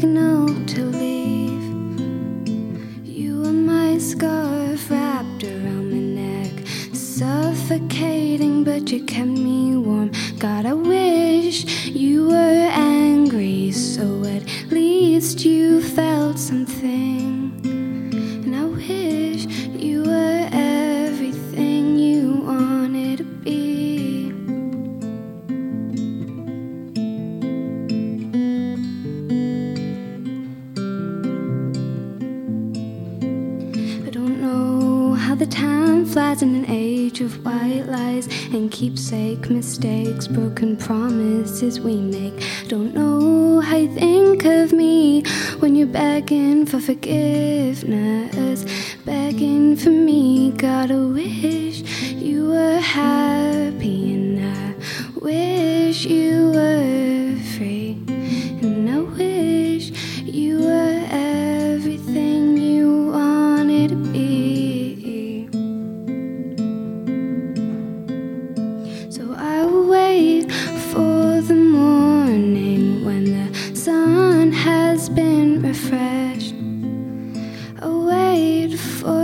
signal to leave. You were my scarf wrapped around my neck, suffocating, but you kept me warm. God, I wish you were the time flies in an age of white lies and keepsake mistakes, broken promises we make. Don't know how you think of me when you're begging for forgiveness, begging for me. God, I wish For.